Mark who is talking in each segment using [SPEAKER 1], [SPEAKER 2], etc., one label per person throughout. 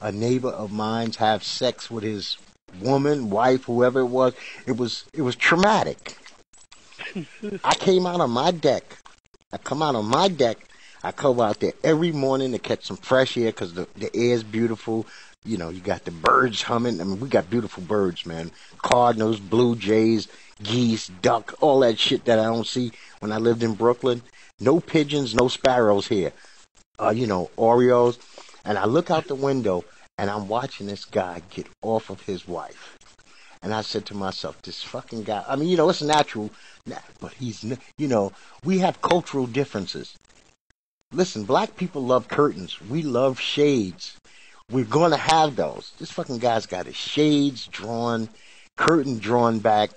[SPEAKER 1] a neighbor of mine have sex with his woman, wife, whoever it was. It was it was traumatic. I came out on my deck. I come out on my deck. I come out there every morning to catch some fresh air because the, the air is beautiful. You know, you got the birds humming. I mean, we got beautiful birds, man. Cardinals, blue jays, geese, duck, all that shit that I don't see when I lived in Brooklyn. No pigeons, no sparrows here. Uh, you know, Orioles. And I look out the window and I'm watching this guy get off of his wife. And I said to myself, this fucking guy, I mean, you know, it's natural, but he's, you know, we have cultural differences. Listen, black people love curtains. We love shades. We're going to have those. This fucking guy's got his shades drawn, curtain drawn back.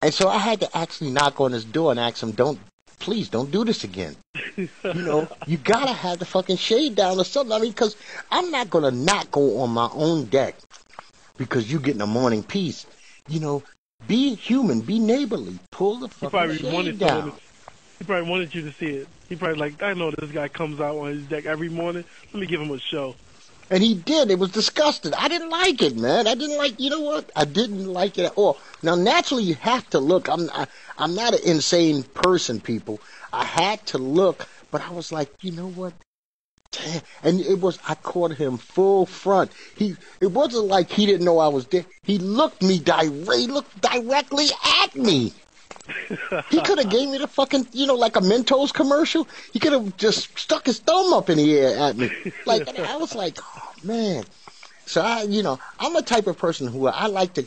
[SPEAKER 1] And so I had to actually knock on his door and ask him, don't, please don't do this again. you know, you gotta have the fucking shade down or something. I mean, because I'm not gonna not go on my own deck because you're getting a morning piece. You know, be human, be neighborly. Pull the fucking shade down.
[SPEAKER 2] He probably wanted you to see it. He probably like, I know this guy comes out on his deck every morning. Let me give him a show.
[SPEAKER 1] And he did. It was disgusting. I didn't like it, man. I didn't like. You know what? I didn't like it at all. Now, naturally, you have to look. I'm. I, I'm not an insane person, people. I had to look, but I was like, you know what? Damn. And it was. I caught him full front. He. It wasn't like he didn't know I was there. He looked me direct. He looked directly at me he could have gave me the fucking, you know, like a Mentos commercial. He could have just stuck his thumb up in the air at me. Like I was like, man. So I, you know, I'm a type of person who I like to.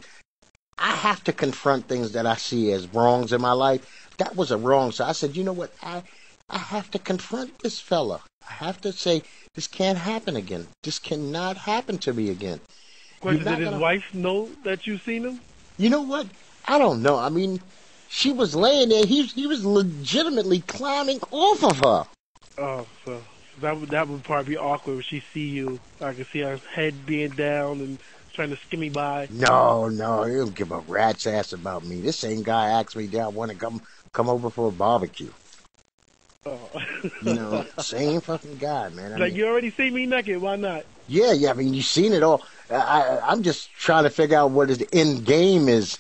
[SPEAKER 1] I have to confront things that I see as wrongs in my life. That was a wrong. So I said, you know what? I I have to confront this fella. I have to say this can't happen again. This cannot happen to me again.
[SPEAKER 2] Question: Did his gonna... wife know that you seen him?
[SPEAKER 1] You know what? I don't know. I mean, she was laying there. He he was legitimately climbing off of her.
[SPEAKER 2] Oh, so that would that would probably be awkward when she see you. I can see her head being down and trying to skim me by.
[SPEAKER 1] No, no, he don't give a rat's ass about me. This same guy asked me, "Did I want to come come over for a barbecue?" Oh. you know, same fucking guy, man.
[SPEAKER 2] I like mean, you already see me naked. Why not?
[SPEAKER 1] Yeah, yeah. I mean, you've seen it all. I, I'm just trying to figure out what his end game is.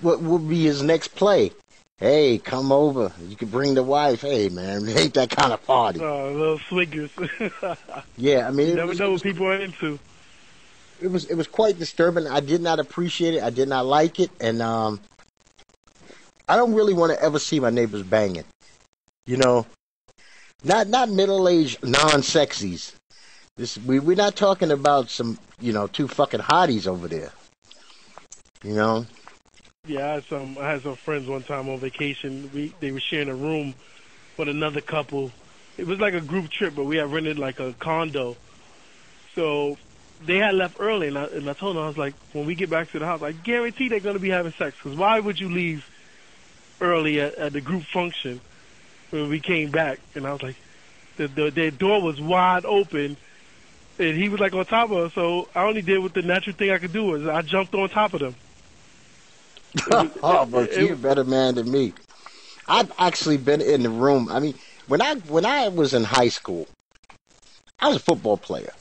[SPEAKER 1] What will be his next play? Hey, come over. You can bring the wife. Hey, man, it ain't that kind of party.
[SPEAKER 2] Oh, little swingers.
[SPEAKER 1] yeah, I mean,
[SPEAKER 2] you never was, know what people are into.
[SPEAKER 1] It was it was quite disturbing. I did not appreciate it. I did not like it, and um, I don't really want to ever see my neighbors banging. You know, not not middle aged non sexies. This we we're not talking about some you know two fucking hotties over there. You know.
[SPEAKER 2] Yeah, I had some I had some friends one time on vacation. We they were sharing a room with another couple. It was like a group trip, but we had rented like a condo. So they had left early, and I, and I told them I was like, when we get back to the house, I guarantee they're gonna be having sex. Because why would you leave early at, at the group function when we came back? And I was like, the, the their door was wide open, and he was like on top of us. So I only did what the natural thing I could do was I jumped on top of them.
[SPEAKER 1] oh, but you're a better man than me. I've actually been in the room. I mean, when I when I was in high school, I was a football player,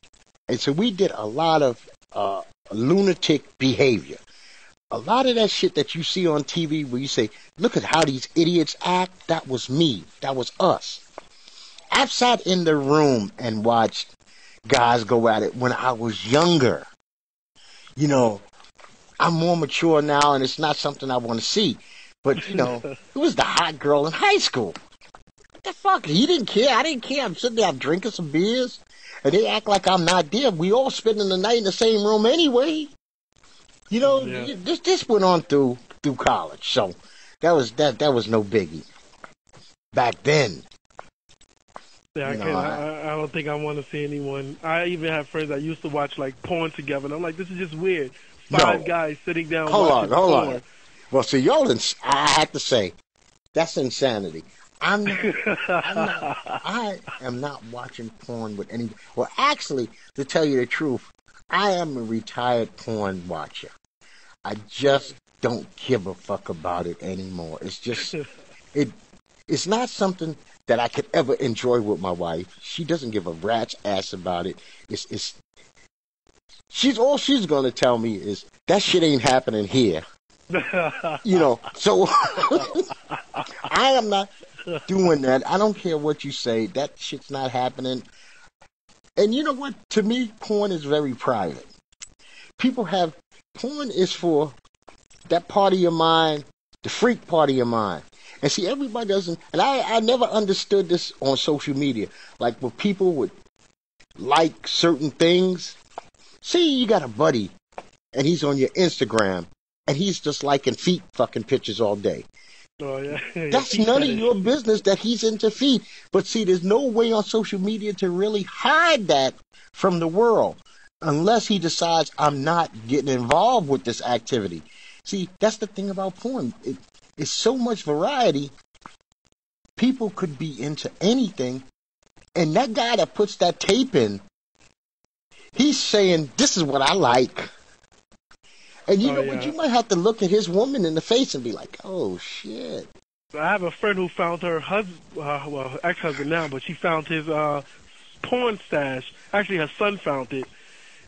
[SPEAKER 1] and so we did a lot of uh, lunatic behavior. A lot of that shit that you see on TV, where you say, "Look at how these idiots act," that was me. That was us. I've sat in the room and watched guys go at it when I was younger. You know, I'm more mature now, and it's not something I want to see. But you know, it was the hot girl in high school. What the fuck? He didn't care. I didn't care. I'm sitting there drinking some beers, and they act like I'm not there. We all spending the night in the same room anyway. You know, yeah. this this went on through through college, so that was that that was no biggie back then.
[SPEAKER 2] Yeah, I, you know, I, I, don't think I want to see anyone. I even have friends that used to watch like porn together, and I'm like, this is just weird five no. guys sitting down.
[SPEAKER 1] Hold
[SPEAKER 2] on,
[SPEAKER 1] hold on. Well, see, y'all, I have to say, that's insanity. I'm not, I'm not, I am not watching porn with any. Well, actually, to tell you the truth, I am a retired porn watcher. I just don't give a fuck about it anymore. It's just it. It's not something that I could ever enjoy with my wife. She doesn't give a rat's ass about it. It's it's she's all she's gonna tell me is that shit ain't happening here. you know, so I am not doing that. I don't care what you say. That shit's not happening. And you know what? To me, porn is very private. People have porn is for that part of your mind, the freak part of your mind. And see, everybody doesn't. And I, I never understood this on social media. Like when people would like certain things. See, you got a buddy, and he's on your Instagram, and he's just liking feet fucking pictures all day.
[SPEAKER 2] Oh yeah.
[SPEAKER 1] That's none of your business that he's into feet. But see, there's no way on social media to really hide that from the world unless he decides I'm not getting involved with this activity. See, that's the thing about porn. It, it's so much variety. People could be into anything. And that guy that puts that tape in, he's saying, This is what I like. And you
[SPEAKER 2] Oh,
[SPEAKER 1] know
[SPEAKER 2] yeah.
[SPEAKER 1] what? You might have to look at his woman in the face and be like, oh, shit.
[SPEAKER 2] I have a friend who found her husband, uh, well, her ex-husband now, but she found his uh, porn stash. Actually, her son found it,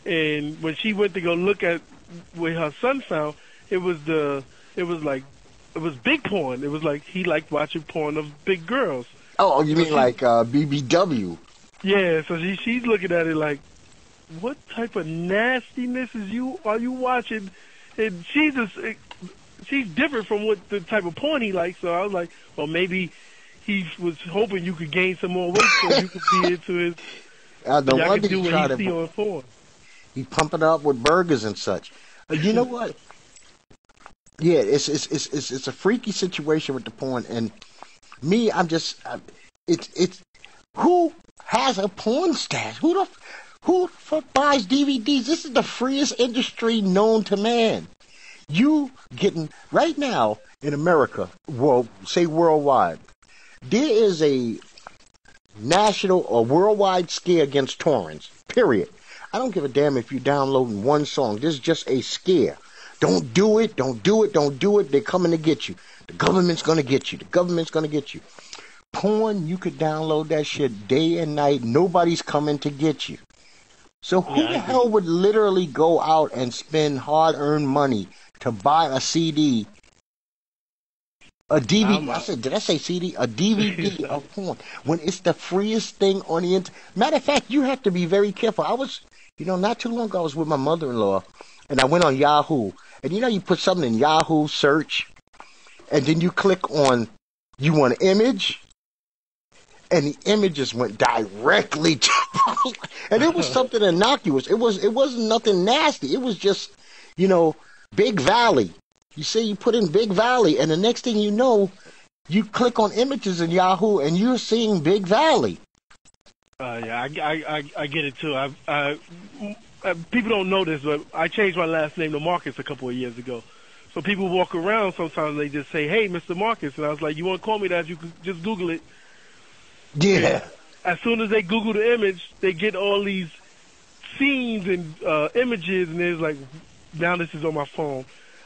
[SPEAKER 2] and when she went to go look at what her son found, it was the, it was like, it was big porn. It was like he liked watching porn of big girls.
[SPEAKER 1] Oh, you mean like uh, BBW?
[SPEAKER 2] Yeah, so she she's looking at it like, what type of nastiness is you are you watching? And she's just she's different from what the type of porn he likes. So I was like, well, maybe he was hoping you could gain some more weight so you could be into his.
[SPEAKER 1] No
[SPEAKER 2] y'all
[SPEAKER 1] wonder
[SPEAKER 2] could do what he see
[SPEAKER 1] to
[SPEAKER 2] on porn.
[SPEAKER 1] he pump it up with burgers and such. Uh, you know what? Yeah, it's it's it's it's it's a freaky situation with the porn, and me, I'm just uh, it's it's who has a porn stash? Who the who buys DVDs? This is the freest industry known to man. You getting right now in America, well, say worldwide, there is a national or worldwide scare against torrents. Period. I don't give a damn if you're downloading one song. This is just a scare. Don't do it. Don't do it. Don't do it. They're coming to get you. The government's going to get you. The government's going to get you. Porn, you could download that shit day and night. Nobody's coming to get you. So who
[SPEAKER 2] Yeah,
[SPEAKER 1] the hell would literally go out and spend hard-earned money to buy a CD, a DVD? I said, did I say CD? A DVD of porn when it's the freest thing on the internet. Matter of fact, you have to be very careful. I was, you know, not too long ago, I was with my mother-in-law, and I went on Yahoo, and you know, you put something in Yahoo search, and then you click on, you want an image, and the images went directly to, and it was something innocuous. It was, it wasn't nothing nasty. It was just, you know, Big Valley. You say you put in Big Valley, and the next thing you know, you click on images in Yahoo, and you're seeing Big Valley.
[SPEAKER 2] Uh, yeah, I, I, I, I get it too. I, I, uh, people don't know this, but I changed my last name to Marcus a couple of years ago. So people walk around sometimes they just say, "Hey, Mr. Marcus," and I was like, "You want to call me that? You can just Google it."
[SPEAKER 1] Yeah.
[SPEAKER 2] As soon as they Google the image, they get all these scenes and uh, images, and it's like, now this is on my phone.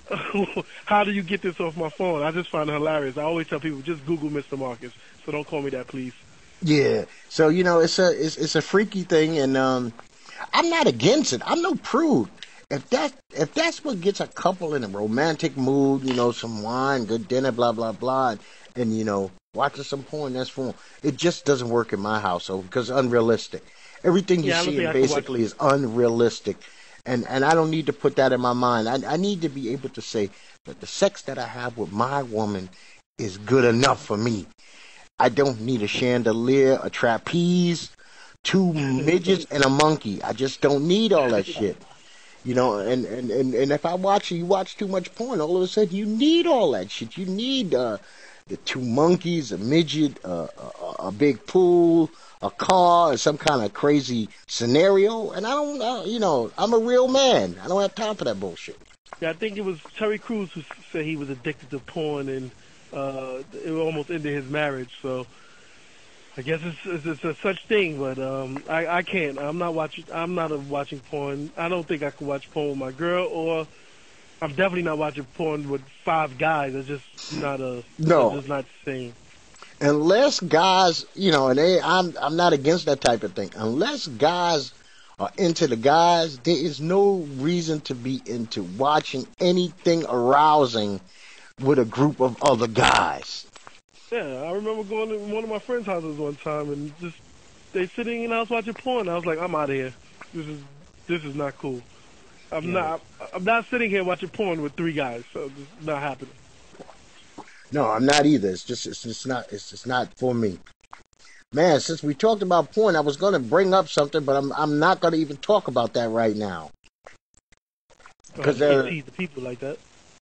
[SPEAKER 2] How do you get this off my phone? I just find it hilarious. I always tell people, just Google Mr. Marcus. So don't call me that, please.
[SPEAKER 1] Yeah. So you know, it's a it's it's a freaky thing, and um, I'm not against it. I'm no prude. If that if that's what gets a couple in a romantic mood, you know, some wine, good dinner, blah blah blah, and, and you know, watching some porn, that's fine. It just doesn't work in my household because it's unrealistic. Everything you
[SPEAKER 2] Yeah,
[SPEAKER 1] see
[SPEAKER 2] think I could watch-
[SPEAKER 1] basically is unrealistic, and and I don't need to put that in my mind. I I need to be able to say that the sex that I have with my woman is good enough for me. I don't need a chandelier, a trapeze, two midgets, and a monkey. I just don't need all that shit. You know, and, and, and, and if I watch you watch too much porn, all of a sudden you need all that shit. You need uh, the two monkeys, a midget, uh, a, a big pool, a car, some kind of crazy scenario. And I don't, you know, I'm a real man. I don't have time for that bullshit.
[SPEAKER 2] Yeah, I think it was Terry Crews who said he was addicted to porn and uh, it almost ended his marriage. So I guess it's, it's, it's a such thing, but um, I, I can't. I'm not watching. I'm not a watching porn. I don't think I could watch porn with my girl, or I'm definitely not watching porn with five guys. It's just not a.
[SPEAKER 1] No.
[SPEAKER 2] it's just not the same.
[SPEAKER 1] unless guys, you know, and they, I'm I'm not against that type of thing. Unless guys are into the guys, there is no reason to be into watching anything arousing with a group of other guys.
[SPEAKER 2] Yeah, I remember going to one of my friends' houses one time and just they sitting in the house watching porn. I was like, I'm out of here. This is this is not cool. I'm
[SPEAKER 1] Yeah.
[SPEAKER 2] not I'm not sitting here watching porn with three guys. So it's not happening.
[SPEAKER 1] No, I'm not either. It's just it's just not it's just not for me. Man, since we talked about porn, I was going to bring up something, but I'm I'm not going to even talk about that right now.
[SPEAKER 2] Oh,
[SPEAKER 1] because they're-
[SPEAKER 2] the people like that.